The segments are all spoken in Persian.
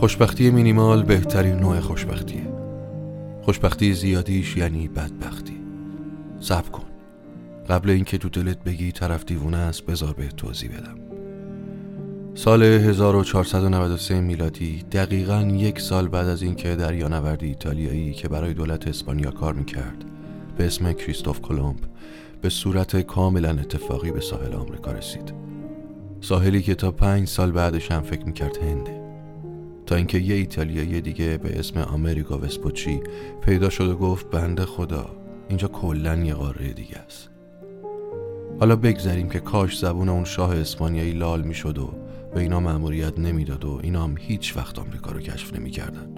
خوشبختی مینیمال بهترین نوع خوشبختیه. خوشبختی زیادیش یعنی بدبختی. صبر کن. قبل اینکه تو دلت بگی طرف دیوونه است بذار به توضیح بدم. سال 1493 میلادی دقیقا یک سال بعد از اینکه دریانورد ایتالیایی که برای دولت اسپانیا کار می‌کرد به اسم کریستوف کلمب به صورت کاملا اتفاقی به ساحل آمریکا رسید. ساحلی که تا پنج سال بعدش هم فکر می‌کرد هنده. تا اینکه یه ایتالیایی دیگه به اسم آمریکا وسپوچی پیدا شد و گفت بنده خدا اینجا کلا یه قاره دیگه است. حالا بگذریم که کاش زبون اون شاه اسپانیایی لال می‌شد و به اینا مأموریت نمی‌داد و اینا هم هیچ وقت آمریکا رو کشف نمی‌کردن.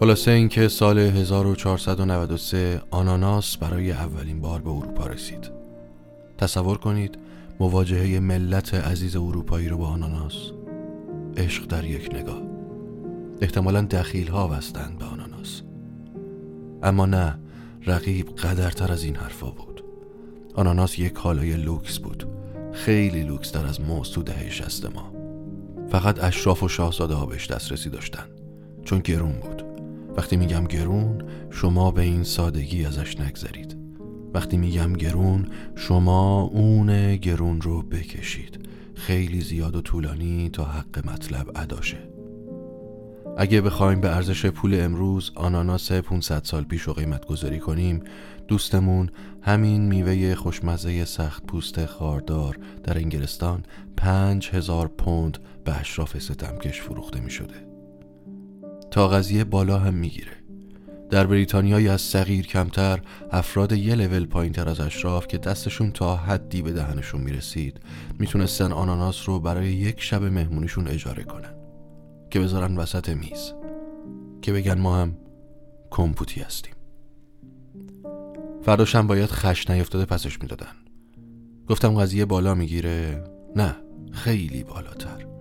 خلاصه اینکه سال 1493 آناناس برای اولین بار به اروپا رسید. تصور کنید مواجهه ملت عزیز اروپایی رو با آناناس. عشق در یک نگاه. احتمالا دخیل ها بستند به آناناس. اما نه رفیق قدرتر از این حرفا بود. آناناس یک کالای لوکس بود. خیلی لوکس تر از موز تو ما. فقط اشراف و شاهزاده ها بهش دسترسی داشتن. چون گرون بود. وقتی میگم گرون شما به این سادگی ازش نگذرید. وقتی میگم گرون شما اون گرون رو بکشید. خیلی زیاد و طولانی تا حق مطلب اداشه اگه بخوایم به ارزش پول امروز آناناس 500 سال پیش رو قیمت گذاری کنیم دوستمون همین میوه خوشمزه سخت پوست خاردار در انگلستان پنج هزار پوند به اشراف ستمکش فروخته می شده تا قضیه بالا هم می‌گیره. در بریتانیای از صغیر کمتر افراد یه لول پایین تر از اشراف که دستشون تا حدی به دهنشون می‌رسید. می‌تونستن آناناس رو برای یک شب مهمونیشون اجاره کنن. که بذارن وسط میز. که بگن ما هم کمپوتی هستیم. فرداشم باید خش نیفتاده پسش می‌دادن. گفتم قضیه بالا می‌گیره؟ نه خیلی بالاتر.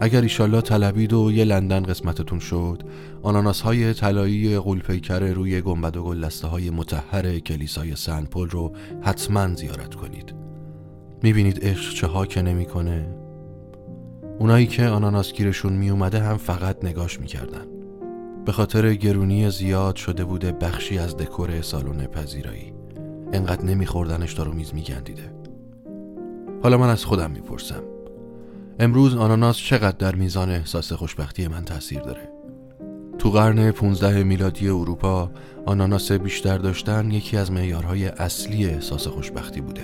اگر ایشالله طلبید و یه لندن قسمتتون شد آناناس های طلایی قولپیکر روی گنبد و گل های متحر کلیسای سنپل رو حتما زیارت کنید. می‌بینید عشق چه ها که نمی‌کنه. اونایی که آناناس گیرشون میومده هم فقط نگاش می‌کردن. به خاطر گرونی زیاد شده بوده بخشی از دکور سالن پذیرایی. انقدر نمیخوردنش دارو میز میگندیده. حالا من از خودم می‌پرسم. امروز آناناس چقدر در میزان احساس خوشبختی من تاثیر داره؟ تو قرن 15 میلادی اروپا آناناس بیشتر داشتن یکی از معیارهای اصلی احساس خوشبختی بوده.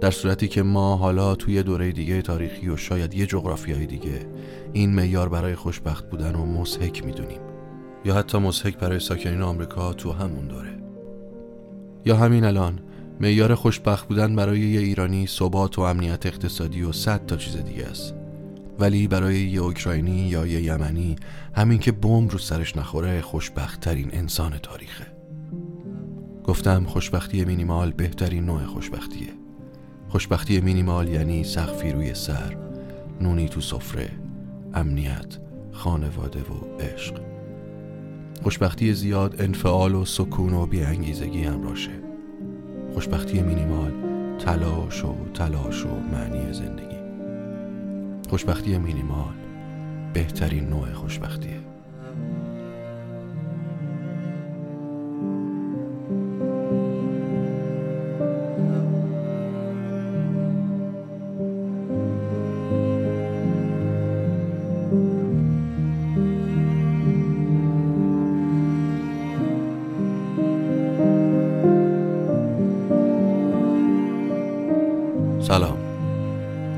در صورتی که ما حالا توی دوره دیگه تاریخی و شاید یه جغرافیای دیگه این معیار برای خوشبخت بودن و مسحک می‌دونیم. یا حتی مسحک برای ساکنین آمریکا تو همون دوره. یا همین الان معیار خوشبخت بودن برای یه ایرانی ثبات و امنیت اقتصادی و صد تا چیز دیگه است. ولی برای یه اوکراینی یا یه یمنی همین که بمب رو سرش نخوره خوشبخت ترین انسان تاریخه. گفتم خوشبختی مینیمال بهترین نوع خوشبختیه. خوشبختی مینیمال یعنی سقفی روی سر نونی تو سفره امنیت خانواده و عشق. خوشبختی زیاد انفعال و سکون و بیانگیزگی راشه. خوشبختی مینیمال تلاش و تلاش و معنی زندگی. خوشبختی مینیمال بهترین نوع خوشبختیه.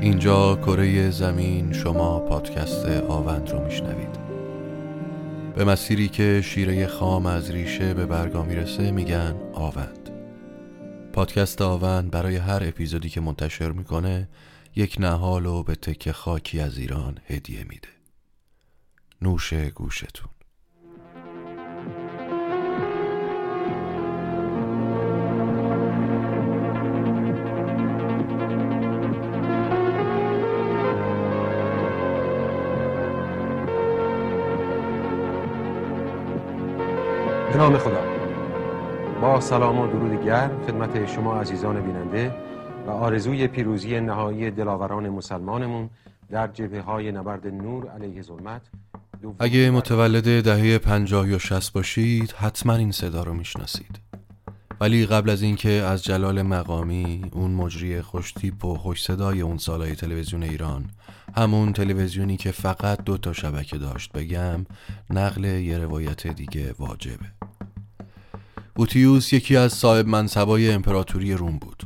اینجا کره زمین شما پادکست آوند رو میشنوید. به مسیری که شیره خام از ریشه به برگا می‌رسه میگن آوند. پادکست آوند برای هر اپیزودی که منتشر می‌کنه یک نهال و به تک خاکی از ایران هدیه میده. نوش گوشتون. به نام خدا. با سلام و درود گرم خدمت شما عزیزان بیننده و آرزوی پیروزی نهایی دلاوران مسلمانمون در جبه های نبرد نور علیه ظلمت. اگه متولد دهه پنجاه یا شست باشید حتما این صدا رو می‌شناسید. ولی قبل از اینکه از جلال مقامی اون مجری خوشتیپ و خوش صدای اون سالهای تلویزیون ایران همون تلویزیونی که فقط دو تا شبکه داشت بگم نقل یه روایت دیگه واجبه. بوتیوس یکی از صاحب منصبای امپراتوری روم بود.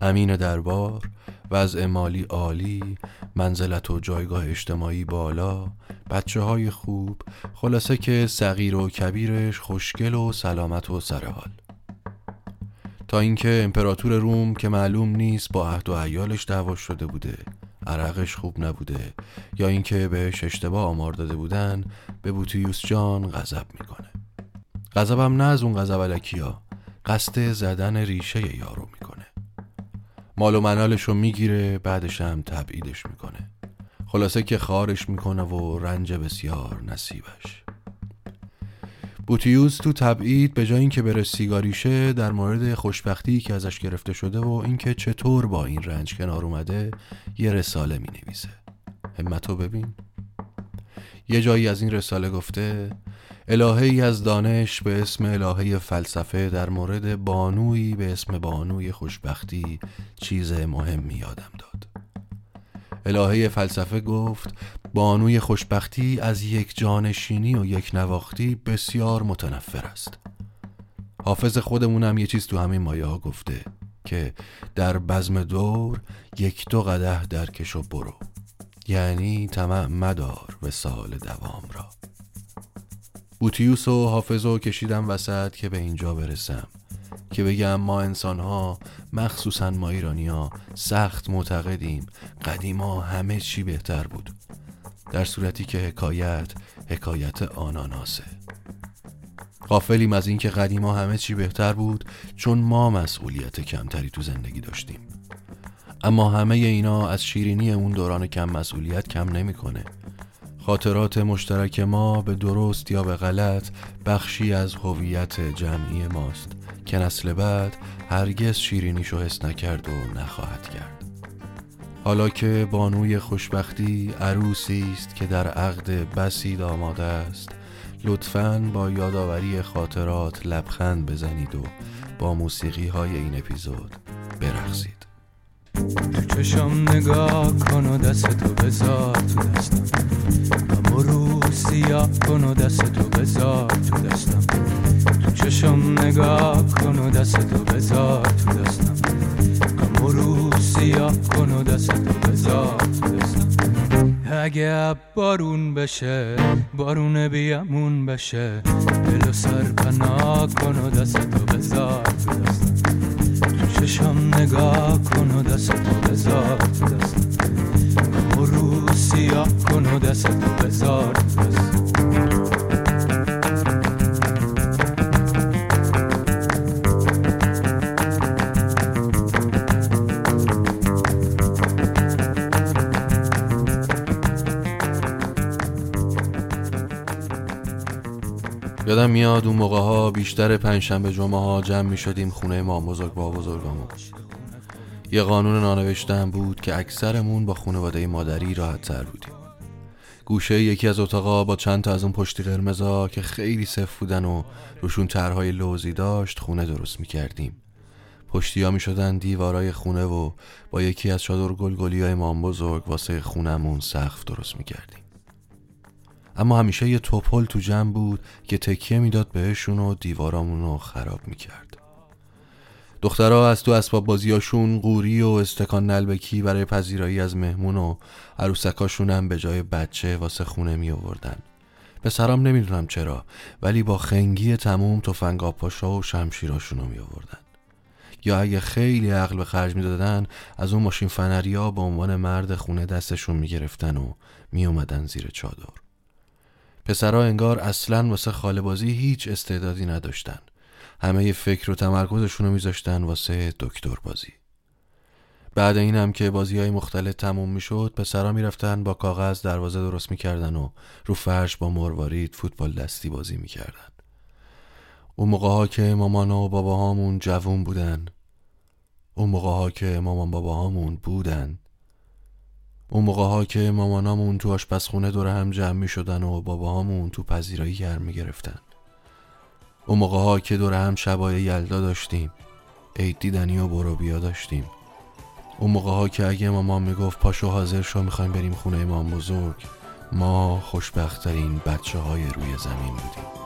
امین دربار وضع مالی عالی منزلت و جایگاه اجتماعی بالا بچه های خوب خلاصه که صغیر و کبیرش خوشگل و سلامت و سرحال تا اینکه امپراتور روم که معلوم نیست با عهد و عیالش دعوا شده بوده عرقش خوب نبوده یا اینکه بهش اشتباه آمار داده بودن به بوتیوس جان غضب می‌کنه. غضبم نه از اون غضب علکیا. قصد زدن ریشه یارو می‌کنه. مال و منالش رو می‌گیره بعدش هم تبعیدش می‌کنه. خلاصه که خارش می‌کنه و رنج بسیار نصیبش. بوتیوس تو تبعید به جای اینکه بره سیگاریشه در مورد خوشبختی که ازش گرفته شده و اینکه چطور با این رنج کنار اومده یه رساله می نویسه همتو ببین. یه جایی از این رساله گفته الههی از دانش به اسم الهه فلسفه در مورد بانویی به اسم بانوی خوشبختی چیز مهمی یادم داد. الهه فلسفه گفت بانوی خوشبختی از یک جانشینی و یک نواختی بسیار متنفر است. حافظ خودمونم یه چیز تو همین مایه ها گفته که در بزم دور یک دو قده در کش و برو. یعنی طمع مدار و سال دوام را. بوتیوس و حافظ و کشیدم وسط که به اینجا برسم. که بگم ما انسان ها مخصوصا ما ایرانی ها سخت معتقدیم. قدیما همه چی بهتر بود. در صورتی که حکایت حکایت آناناسه. غافلیم از اینکه قدیما همه چی بهتر بود چون ما مسئولیت کمتری تو زندگی داشتیم. اما همه اینا از شیرینی اون دوران کم مسئولیت کم نمی‌کنه. خاطرات مشترک ما به درست یا به غلط بخشی از هویت جمعی ماست که نسل بعد هرگز شیرینیشو حس نکرد و نخواهد کرد. حالا که بانوی خوشبختی عروسی است که در عقد بسید آماده است لطفاً با یادآوری خاطرات لبخند بزنید و با موسیقی های این اپیزود برقصید. تو چشم نگاه کن و دست تو بذار تو دستم. و رو سیاه کن و دست تو بذار تو دستم. تو چشم نگاه کن و دست تو بذار تو دستم. و رو سیاه کن و دست تو بذار تو دستم. اگه بارون بشه بارون بیامون بشه دل و سر پناه کن و دست تو بذار تو دستم. چشم نگاه کن و دست تو بذار. دست رو سیاه کن و دست تو بذار. دست میاد اون موقع ها بیشتر پنجشنبه جمعه ها جمع می شدیم خونه ما بزرگ با بزرگامون یه قانون نانوشتن بود که اکثرمون با خانواده مادری راحت تر بودیم. گوشه یکی از اتاقا با چند تا از اون پشتی قرمزا که خیلی صف بودن و روشون طرحهای لوزی داشت خونه درست می کردیم پشتی ها می شدن دیوارای خونه و با یکی از چادر گلگلی های مام بزرگ واسه خونمون سقف درست می کردیم اما همیشه یه توپل تو جمع بود که تکیه می‌داد بهشون و دیوارامون رو خراب می‌کرد. دخترها از تو اسباب بازیاشون قوری و استکان نلبکی برای پذیرایی از مهمون و عروسکاشون هم به جای بچه واسه خونه می آوردن. پسرام نمی‌دونم چرا ولی با خنگی تموم تفنگ پاشا و شمشیراشون رو می آوردن. یا اگه خیلی عقل به خرج می‌دادن از اون ماشین فنریا به عنوان مرد خونه دستشون می‌گرفتن و می اومدن زیر چادر. پسرها انگار اصلا واسه خاله بازی هیچ استعدادی نداشتن. همه فکر و تمرکزشون رو میذاشتن واسه دکتر بازی بعد این هم که بازی های مختلف تموم می‌شد پسرها می‌رفتن با کاغذ دروازه درست می‌کردن و رو فرش با مروارید فوتبال دستی بازی می‌کردن. اون موقع ها که مامان و باباهامون جوون بودن. اون موقع ها که مامان باباهامون بودن. اون موقع ها که مامانامون تو آشپزخونه دور هم جمع می شدن و باباهامون تو پذیرایی گرم می گرفتن. اون موقع ها که دور هم شبای یلدا داشتیم عید دیدنی و برو بیا داشتیم. اون موقع ها که اگه مامان می‌گفت پاشو حاضر شو می‌خوایم بریم خونه امام بزرگ. ما خوشبختترین بچه های روی زمین بودیم.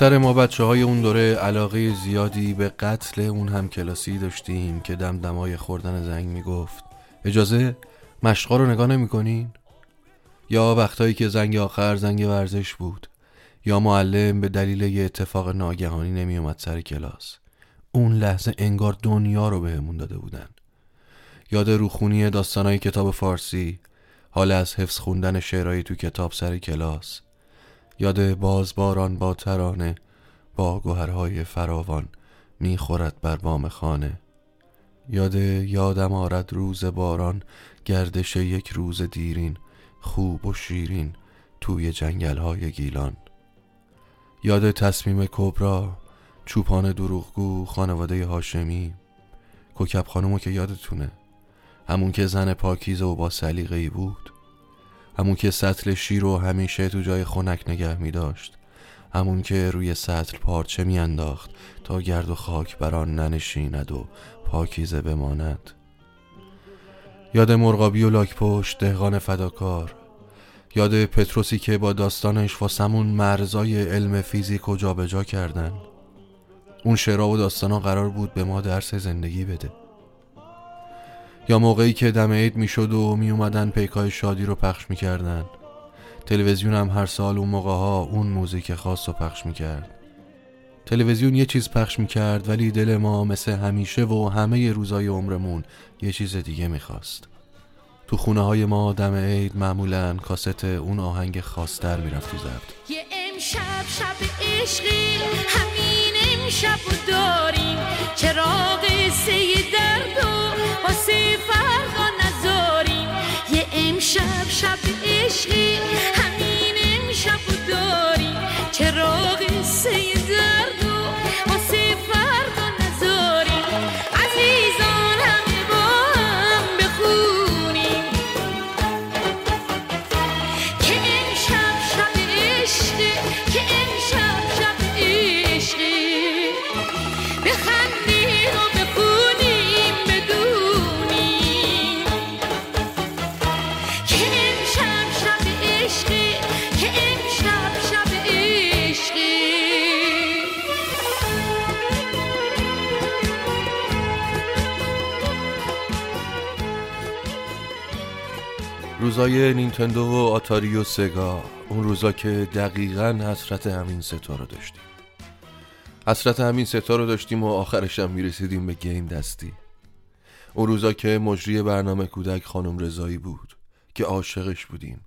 اکثر ما بچه های اون دوره علاقه زیادی به قتل اون هم کلاسی داشتیم که دمدمای خوردن زنگ می‌گفت. اجازه؟ مشقا رو نگاه نمی یا وقتایی که زنگ آخر زنگ ورزش بود. یا معلم به دلیل یه اتفاق ناگهانی نمی اومد سر کلاس. اون لحظه انگار دنیا رو بهمون داده بودن. یاد روخونی داستانای کتاب فارسی حال از حفظ خوندن شعرهایی تو کتاب سر کلاس. یاد بازباران با ترانه با گوهرهای فراوان می‌خورد بر بام خانه. یاد یادم آرد روز باران گردش یک روز دیرین خوب و شیرین توی جنگل های گیلان. یاد تصمیم کبرا چوپان دروغگو خانواده هاشمی. کوکب خانمو که یادتونه همون که زن پاکیزه و با سلیقه ای بود. همون که سطل شیر رو همیشه تو جای خنک نگه می داشت. همون که روی سطل پارچه می انداخت تا گرد و خاک بران ننشیند و پاکیزه بماند. یاد مرغابی و لاک پشت دهقان فداکار. یاد پتروسی که با داستانش واسمون مرزای علم فیزیک و جابجا کردن. اون شعرها و داستانا قرار بود به ما درس زندگی بده. یا موقعی که دم عید می‌شد و می اومدن پیکای شادی رو پخش می‌کردن. تلویزیون هم هر سال اون موقع ها اون موزیک خاص رو پخش می‌کرد. تلویزیون یه چیز پخش می‌کرد ولی دل ما مثل همیشه و همه روزای عمرمون یه چیز دیگه می‌خواست. تو خونه های ما دم عید معمولا کاست اون آهنگ خاصتر می‌رفت تو زبط یه امشب شب عشقی همین امشب داریم. چراغ سه درد و واسه فرقا نذاریم. یه امشب شب عشقی همین امشب داریم. چراغ سه درد روزای نینتندو و آتاری و سگا اون روزا که دقیقا حسرت همین ستا رو داشتیم. حسرت همین ستا رو داشتیم و آخرش هم می‌رسیدیم به گیم دستی. اون روزا که مجری برنامه کودک خانم رضایی بود که عاشقش بودیم.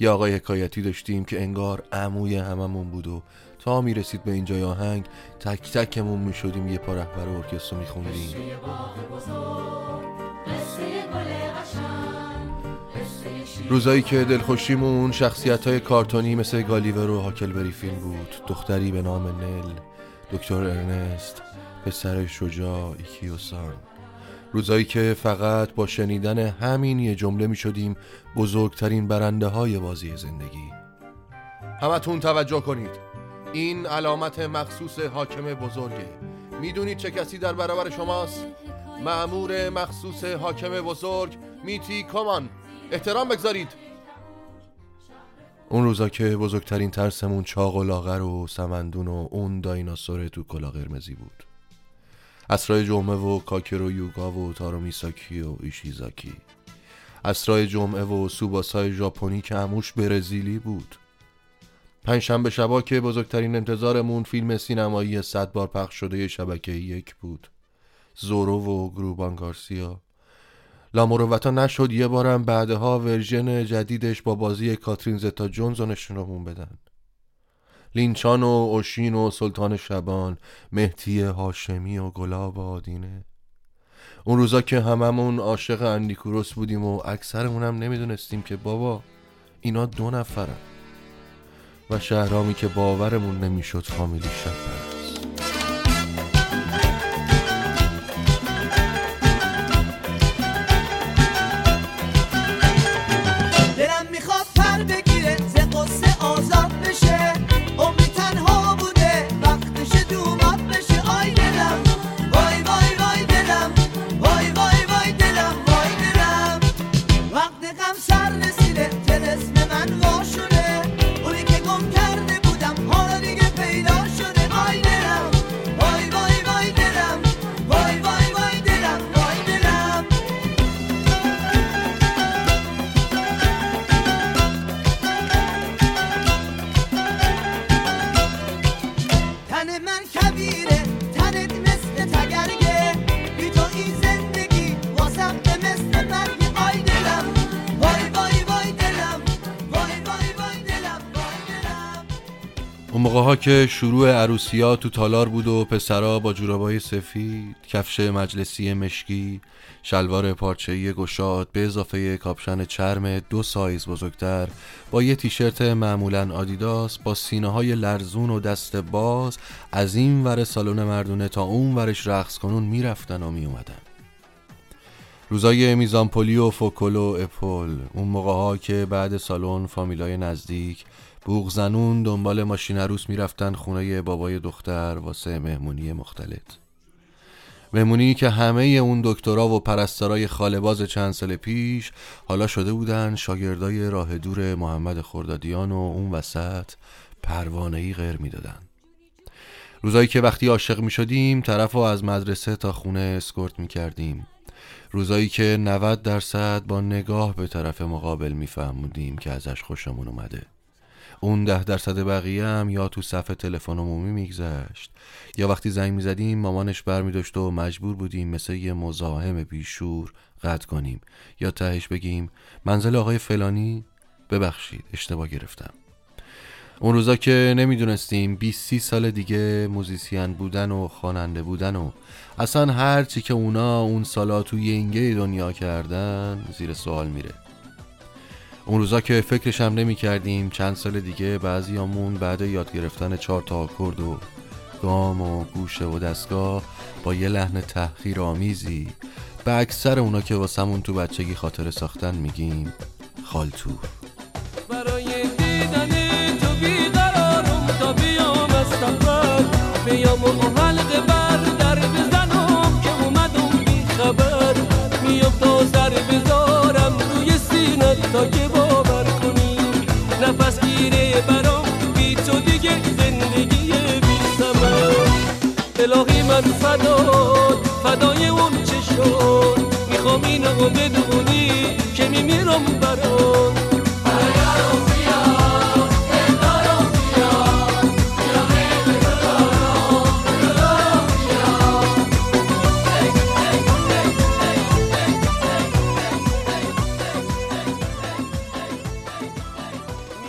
یه آقای حکایتی داشتیم که انگار عموی هممون بود و تا می‌رسید به اینجای آهنگ تک تکمون می‌شدیم یه پا رهبر ارکستر میخوندیم. روزایی که دلخوشیمون شخصیت های کارتونی مثل گالیور و هاکلبری فیلم بود دختری به نام نل دکتر ارنست پسر شجاع ایکیوسان. روزایی که فقط با شنیدن همین یه جمله می شدیم بزرگترین برنده های بازی زندگی. همتون توجه کنید. این علامت مخصوص حاکم بزرگه. می‌دونید چه کسی در برابر شماست؟ معمور مخصوص حاکم بزرگ میتی کمان. احترام بگذارید. اون روزا که بزرگترین ترسمون چاق و لاغر و سمندون و اون دایناسور تو کلا قرمزی بود. اسرای جمعه و کاکر و یوگا و تارو میساکی و ایشیزاکی. اسرای جمعه و سوباسای ژاپنی که هموش برزیلی بود. پنجشنبه شبا که بزرگترین انتظارمون فیلم سینمایی صد بار پخش شده شبکه یک بود. زورو و گروهبان گارسیا. لامروتا نشد یه بارم بعدها version جدیدش با بازی کاترین زتا جونز رو نشونمون بدن. لینچان و اوشین و سلطان شبان مهدی هاشمی و گلاب آدینه. اون روزا که هممون عاشق اندی و کوروس بودیم و اکثرمون هم نمی‌دونستیم که بابا اینا دو نفرن و شهرامی که باورمون نمی‌شد فامیلی شب ها که شروع عروسی ها تو تالار بود و پسرا با جورابای سفید کفش مجلسی مشکی شلوار پارچه‌ای گشاد به اضافه کاپشن چرم دو سایز بزرگتر با یه تیشرت معمولا آدیداس با سینه های لرزون و دست باز از این ور سالن مردونه تا اون ورش رقص کنون می‌رفتن و میومدن روزای میزانپلی و فکل و اپل اون موقع ها که بعد سالن فامیلای نزدیک بوغ زنون دنبال ماشین عروس می‌رفتن خونه بابای دختر واسه مهمونی مختلط. مهمونی که همه اون دکترا و پرستارای خالباز چند سال پیش حالا شده بودن شاگردای راه دور محمد خردادیان و اون وسط پروانه‌ای غیر می‌دادن. روزایی که وقتی عاشق می شدیم طرف رو از مدرسه تا خونه اسکورت می کردیم روزایی که 90 درصد با نگاه به طرف مقابل میفهمودیم که ازش خوشمون اومده. اون ده درصد بقیه هم یا تو صفحه تلفن عمومی میگذشت. یا وقتی زنگ می‌زدیم مامانش برمیداشت و مجبور بودیم مثل یه مزاحم بیشور قطع کنیم. یا تهش بگیم منزل آقای فلانی؟ ببخشید اشتباه گرفتم. اون روزا که نمی‌دونستیم 20 30 سال دیگه موزیسین بودن و خواننده بودن و اصلا هر چی که اونا اون سالا توی ینگه دنیا کردن زیر سوال میره. اون روزا که فکرش هم نمی کردیم چند سال دیگه بعضیامون بعد یاد گرفتن چهار تا آکورد و گام و گوشه و دستگاه با یه لحن تحقیر آمیزی به اکثر اونا که واسمون تو بچگی خاطره ساختن میگیم خالتو. برای دیدن تو بیقرارم تا بیام از سفر بیام و حلقه بر در بزنم که اومدم بی خبر میام تا سر بذارم من فداد فدای اون چه شد؟ می‌خوام اینو بدونی که میمیرم برات.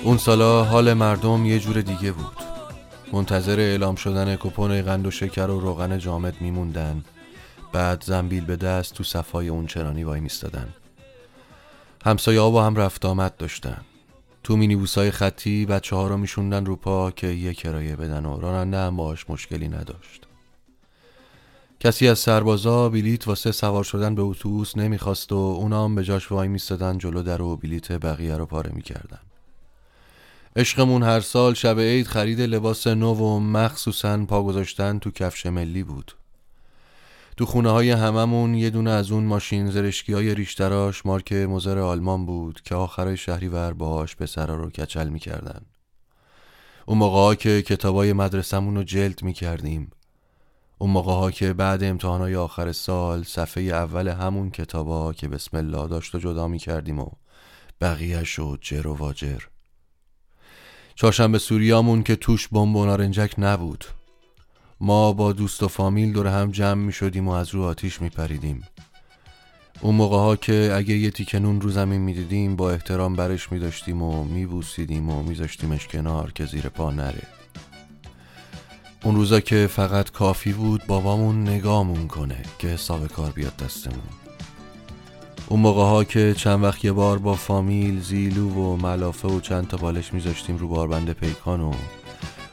اون سالا حال مردم یه جور دیگه بود. منتظر اعلام شدن کپون قند و شکر و روغن جامد میموندن. بعد زنبیل به دست تو صفای اون چرانی وای میستادن. همسایه ها با هم رفت آمد داشتن. تو مینیبوسای خطی بچه ها رو میشوندن رو پا که یه کرایه بدن و راننده هم باش مشکلی نداشت. کسی از سربازا بلیت واسه سوار شدن به اتوبوس نمی‌خواست و اونا هم به جاش وای میستادن جلو در و بلیت بقیه رو پاره می‌کردن. عشقمون هر سال شب عید خرید لباس نو و مخصوصا پا گذاشتن تو کفش ملی بود. تو خونه های هممون یه دونه از اون ماشین زرشکی های ریشتراش مارک مزر آلمان بود که آخرای شهریور باهاش پسرا رو کچل می‌کردن. اون موقع که کتابای مدرسمون رو جلد می‌کردیم. اون موقع ها که بعد امتحانای آخر سال صفحه اول همون کتابا که بسم الله داشت و جدا می کردیم و بقیه شد جر و واجر چهارشنبه سوریامون که توش بمب و نارنجک نبود. ما با دوست و فامیل دور هم جمع می شدیم و از رو آتیش می پریدیم اون موقع ها که اگه یه تیکه نون رو زمین می دیدیم با احترام برش می داشتیم و می بوسیدیم و می زاشتیمش کنار که زیر پا نره. اون روزا که فقط کافی بود بابامون نگامون کنه که حساب کار بیاد دستمون. اون موقع ها که چند وقت یه بار با فامیل زیلو و ملافه و چند تا بالش میذاشتیم رو باربند پیکان و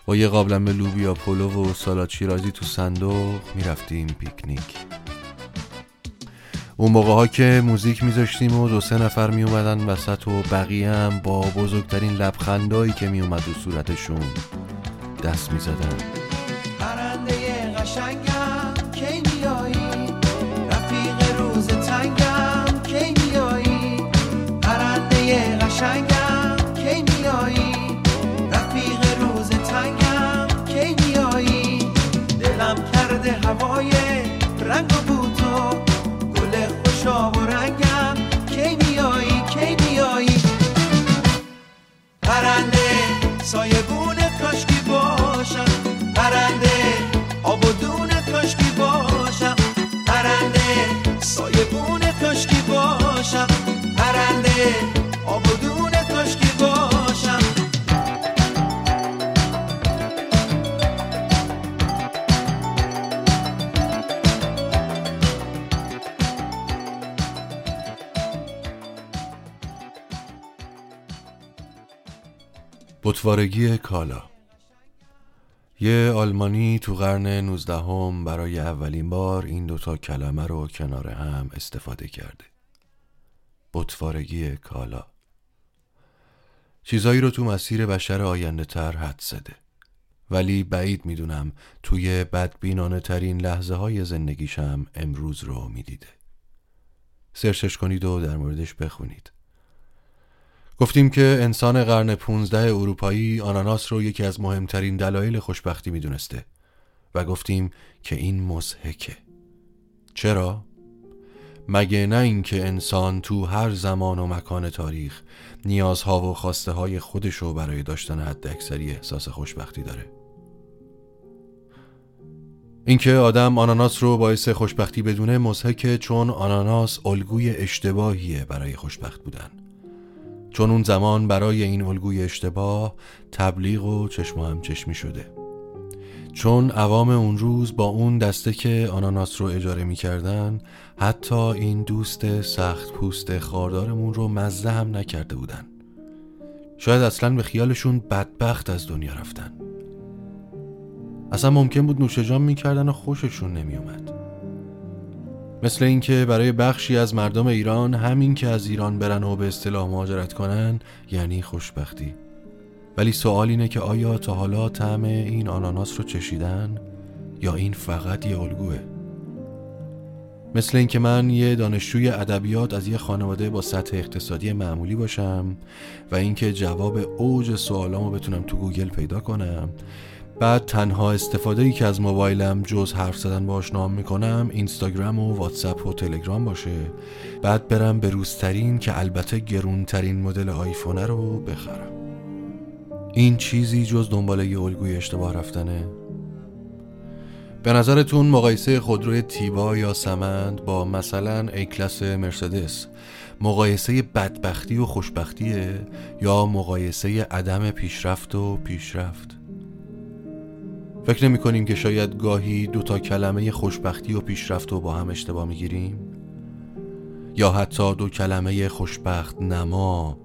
با یه قابلمه لوبیا پلو و سالاد شیرازی تو صندوق می‌رفتیم پیکنیک. اون موقع ها که موزیک میذاشتیم و دو سه نفر میومدن وسط و بقیه هم با بزرگترین لبخندایی که میومد و صورتشون دست می‌زدن. بطوارگی کالا. یه آلمانی تو قرن 19 هم برای اولین بار این دوتا کلمه رو کنار هم استفاده کرده. بطوارگی کالا. چیزایی رو تو مسیر بشر آینده تر حد زده. ولی بعید می‌دونم توی بدبینانه ترین لحظه های زندگیشم امروز رو می‌دیده. سرچش کنید و در موردش بخونید. گفتیم که انسان قرن 15 اروپایی آناناس رو یکی از مهمترین دلایل خوشبختی می‌دونسته و گفتیم که این مزهکه چرا؟ مگه نه اینکه انسان تو هر زمان و مکان تاریخ نیازها و خواسته های خودش رو برای داشتن حد اکثری احساس خوشبختی داره؟ اینکه آدم آناناس رو باعث خوشبختی بدونه مزهکه چون آناناس الگوی اشتباهیه برای خوشبخت بودن. چون اون زمان برای این الگوی اشتباه تبلیغ و چشم هم چشمی شده. چون عوام اون روز با اون دسته که آناناس رو اجاره می‌کردن حتی این دوست سخت پوست خاردارمون رو مزه هم نکرده بودن. شاید اصلا به خیالشون بدبخت از دنیا رفتن. اصلا ممکن بود نوشجان می‌کردن و خوششون نمیومد مثل اینکه برای بخشی از مردم ایران همین که از ایران برن و به اصطلاح مهاجرت کنن یعنی خوشبختی. ولی سوال اینه که آیا تا حالا طعم این آناناس رو چشیدن یا این فقط یه الگوه؟ مثل اینکه من یه دانشجوی ادبیات از یه خانواده با سطح اقتصادی معمولی باشم و اینکه جواب اوج سوالامو بتونم تو گوگل پیدا کنم بعد تنها استفاده ای که از موبایلم جز حرف زدن باش نام می‌کنم اینستاگرام و واتساپ و تلگرام باشه. بعد برم به روزترین که البته گرونترین مدل آیفونه رو بخرم. این چیزی جز دنبال یه الگوی اشتباه رفتنه. به نظرتون مقایسه خودروی تیبا یا سمند با مثلا ای کلاس مرسدس مقایسه بدبختی و خوشبختیه یا مقایسه عدم پیشرفت و پیشرفت؟ فکر نمی کنیم که شاید گاهی دوتا کلمه خوشبختی و پیشرفت رو با هم اشتباه می گیریم؟ یا حتی دو کلمه خوشبخت نما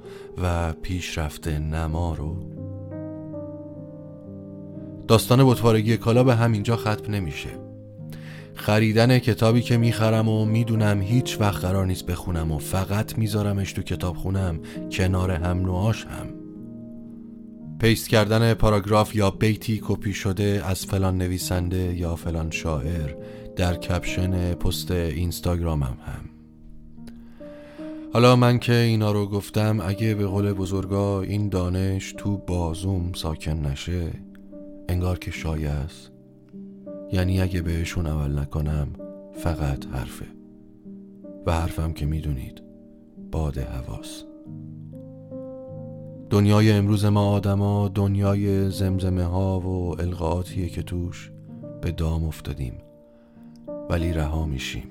و پیشرفت نما رو؟ داستان بطوارگی کالا به همینجا ختم نمیشه. خریدن کتابی که می‌خرم و می‌دونم هیچ وقت قرار نیست بخونم و فقط میذارمش تو کتاب خونم کنار هم نوعاش هم. پیست کردن پاراگراف یا بیتی کپی شده از فلان نویسنده یا فلان شاعر در کپشن پست اینستاگرامم هم. حالا من که اینا رو گفتم اگه به قول بزرگا این دانش تو بازوم ساکن نشه انگار که شایع است. یعنی اگه بهشون عمل نکنم فقط حرفه. و حرفم که می‌دونید باد هواست. دنیای امروز ما آدما دنیای زمزمه ها و القاعاتیه که توش به دام افتادیم. ولی رها میشیم.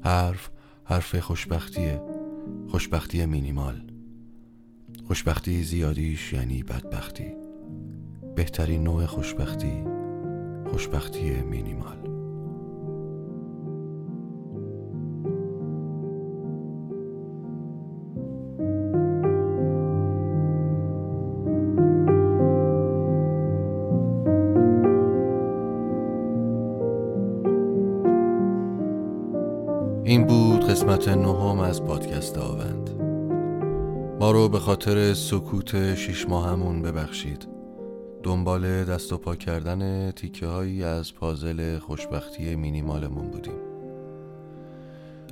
حرف حرف خوشبختیه. خوشبختی مینیمال. خوشبختی زیادیش یعنی بدبختی. بهترین نوع خوشبختی خوشبختی مینیمال. رو به خاطر سکوت شیش ماهمون ببخشید. دنبال دست و پا کردن تیکه هایی از پازل خوشبختی مینیمالمون بودیم.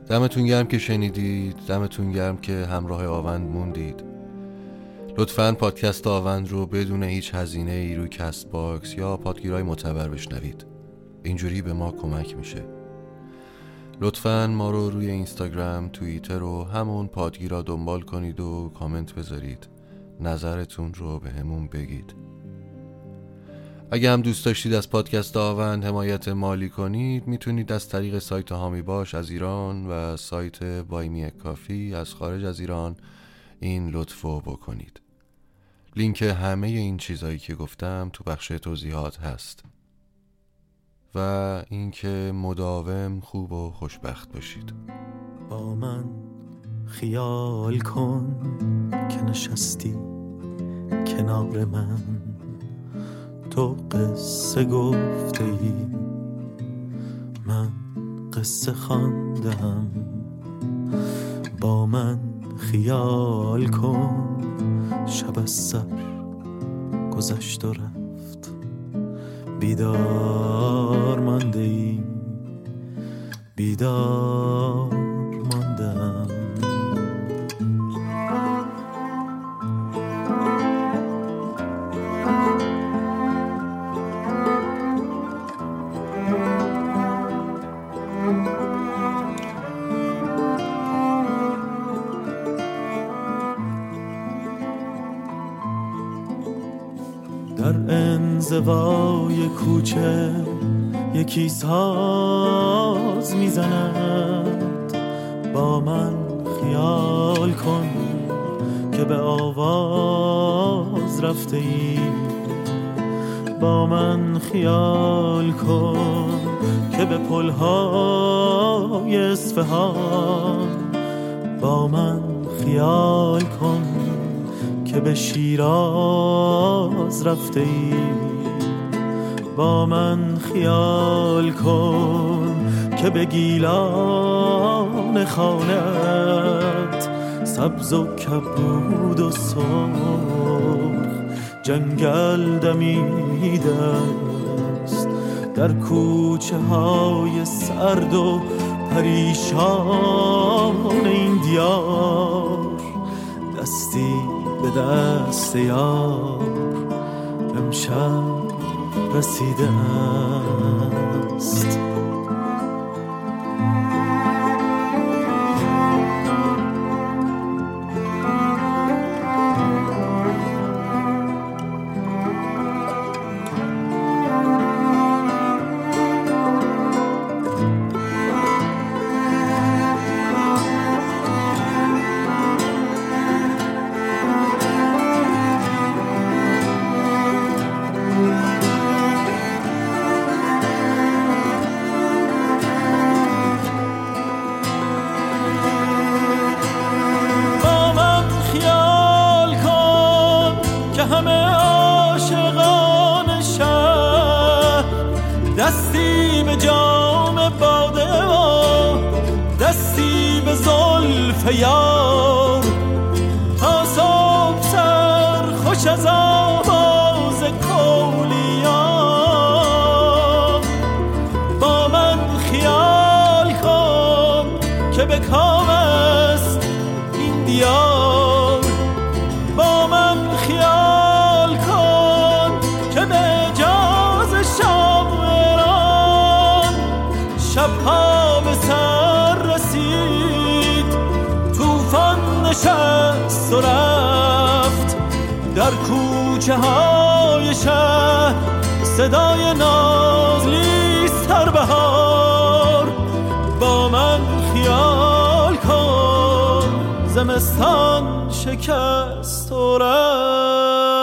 دمتون گرم که شنیدید دمتون گرم که همراه آوند موندید. لطفا پادکست آوند رو بدون هیچ هزینه ای روی Castbox یا پادگیرهای معتبر بشنوید. اینجوری به ما کمک میشه. لطفا ما رو روی اینستاگرام، توییتر و همون پادگیرا دنبال کنید و کامنت بذارید. نظرتون رو به همون بگید. اگه هم دوست داشتید از پادکست آوند حمایت مالی کنید می‌تونید از طریق سایت هامی باش از ایران و سایت بایمی کافی از خارج از ایران این لطفو بکنید. لینک همه این چیزهایی که گفتم تو بخش توضیحات هست. و اینکه مداوم خوب و خوشبخت باشید. با من خیال کن که نشستی کنار من. تو قصه گفته ای من قصه خواندم. با من خیال کن شب از سر گذشت و رفت. بیدار مانده ای بیدار ماندم در انزوای کوچه یکی ساز می‌زند. با من خیال کن که به آواز رفته ای. با من خیال کن که به پلهای اصفهان. با من خیال کن که به شیراز رفته ای. با من خیال کن که به گیلان خانت سبز و کبود و سرخ جنگل دمیده است در کوچه های سرد و پریشان این دیار دستی به دست یار امشب رسیده است. زلف یار کوچه های شهر صدای نازلی سر بهار با من خیال کن. زمستان شکست و رفت